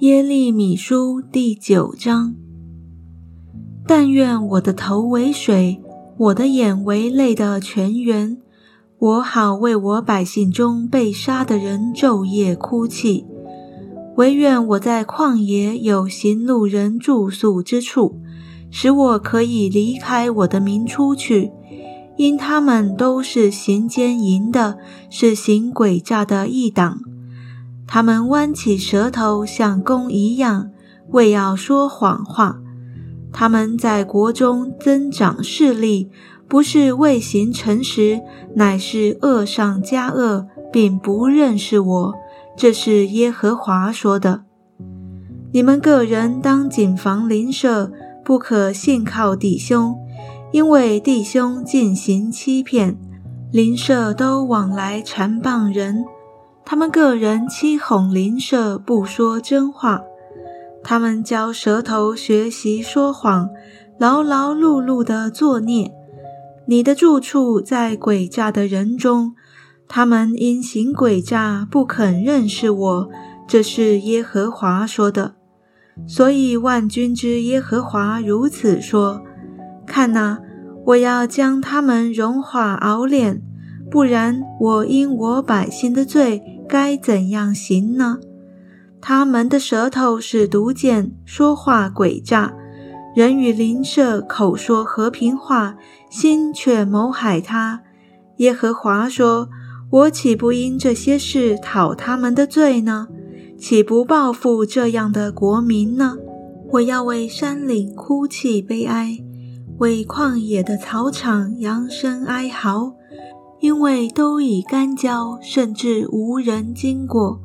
耶利米书第九章：但愿我的头为水，我的眼为泪的泉源，我好为我百姓中被杀的人昼夜哭泣。唯愿我在旷野有行路人住宿之处，使我可以离开我的民出去，因他们都是行奸淫的，是行诡诈的一党。他们弯起舌头，像弓一样，为要说谎话。他们在国中增长势力，不是为行诚实，乃是恶上加恶，并不认识我。这是耶和华说的。你们个人当谨防邻舍，不可信靠弟兄，因为弟兄进行欺骗，邻舍都往来缠谤人。他们个人欺哄邻舍，不说真话；他们教舌头学习说谎，劳劳碌碌的作孽。你的住处在诡诈的人中，他们因行诡诈，不肯认识我。这是耶和华说的。所以万军之耶和华如此说：看哪，我要将他们融化熬炼，不然我因我百姓的罪。该怎样行呢？他们的舌头是毒箭，说话诡诈；人与邻舍口说和平话，心却谋害他。耶和华说：“我岂不因这些事讨他们的罪呢？岂不报复这样的国民呢？我要为山岭哭泣悲哀，为旷野的草场扬声哀嚎。”因为都已干焦，甚至无人经过，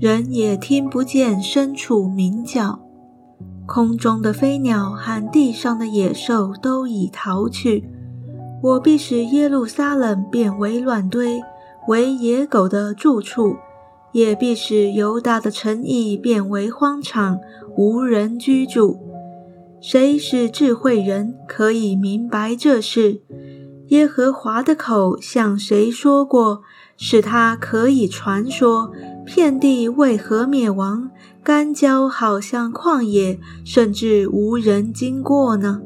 人也听不见牲畜鸣叫。空中的飞鸟和地上的野兽都已逃去。我必使耶路撒冷变为乱堆，为野狗的住处；也必使犹大的城邑变为荒场，无人居住。谁是智慧人，可以明白这事？耶和华的口向谁说过，使他可以传说？遍地为何灭亡？干焦好像旷野，甚至无人经过呢？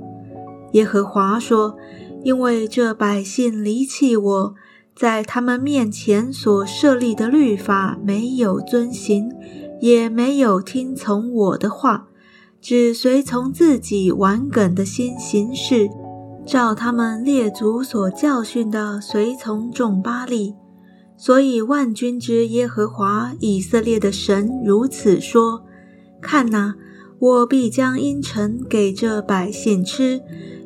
耶和华说：“因为这百姓离弃我，在他们面前所设立的律法没有遵行，也没有听从我的话，只随从自己顽梗的心行事。”照他们列祖所教训的，随从众巴利。所以万军之耶和华以色列的神如此说：看哪，我必将阴沉给这百姓吃，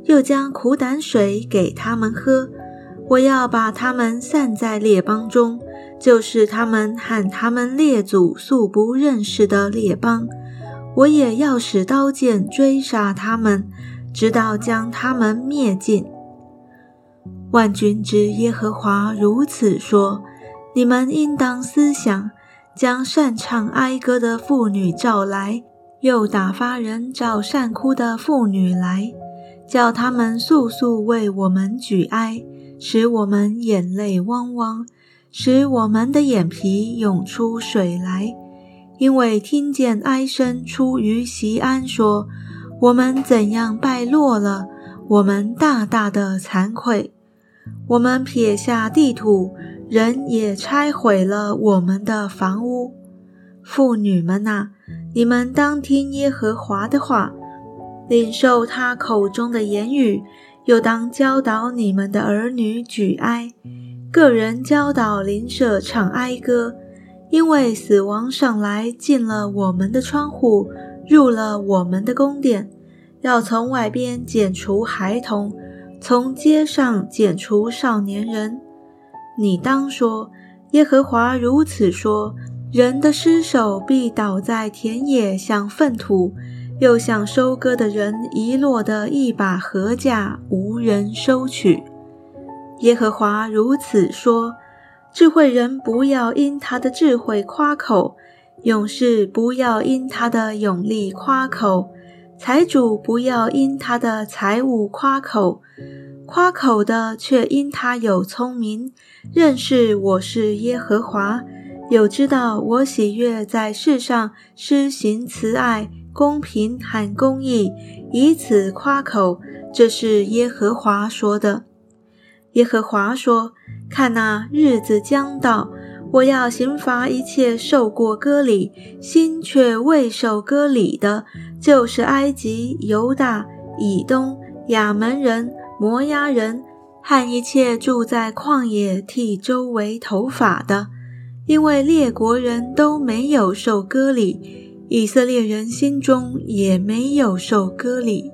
又将苦胆水给他们喝。我要把他们散在列邦中，就是他们和他们列祖素不认识的列邦。我也要使刀剑追杀他们。直到将他们灭尽。万军之耶和华如此说：你们应当思想，将擅唱哀歌的妇女召来，又打发人找善哭的妇女来，叫他们速速为我们举哀，使我们眼泪汪汪，使我们的眼皮涌出水来，因为听见哀声出于西安说。我们怎样败落了？我们大大的惭愧。我们撇下地土，人也拆毁了我们的房屋。妇女们呐，你们当听耶和华的话，领受他口中的言语，又当教导你们的儿女举哀，个人教导邻舍唱哀歌，因为死亡上来进了我们的窗户。入了我们的宫殿，要从外边剪除孩童，从街上剪除少年人。你当说：耶和华如此说：人的尸首必倒在田野，像粪土，又像收割的人遗落的一把禾架，无人收取。耶和华如此说：智慧人不要因他的智慧夸口。勇士不要因他的勇力夸口，财主不要因他的财物夸口，夸口的却因他有聪明，认识我是耶和华，有知道我喜悦在世上施行慈爱、公平和公义，以此夸口。这是耶和华说的。耶和华说：“看那日子将到，我要刑罚一切受过割礼、心却未受割礼的，就是埃及、犹大、以东、亚门人、摩押人和一切住在旷野剃周围头发的。”因为列国人都没有受割礼，以色列人心中也没有受割礼。